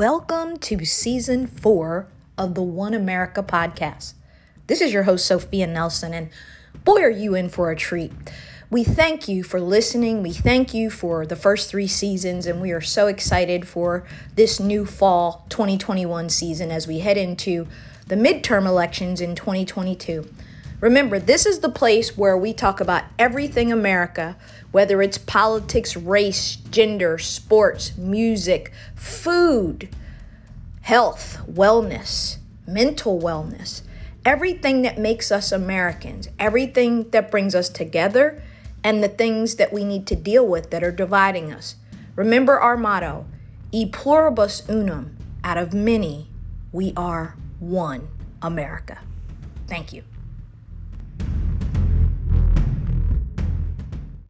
Welcome to season four of the One America podcast. This is your host, Sophia Nelson, and boy, are you in for a treat. We thank you for listening. We thank you for the first three seasons, and we are so excited for this new fall 2021 season as we head into the midterm elections in 2022. Remember, this is the place where we talk about everything America, whether it's politics, race, gender, sports, music, food, health, wellness, mental wellness, everything that makes us Americans, everything that brings us together, and the things that we need to deal with that are dividing us. Remember our motto E pluribus unum, out of many, we are one America. Thank you.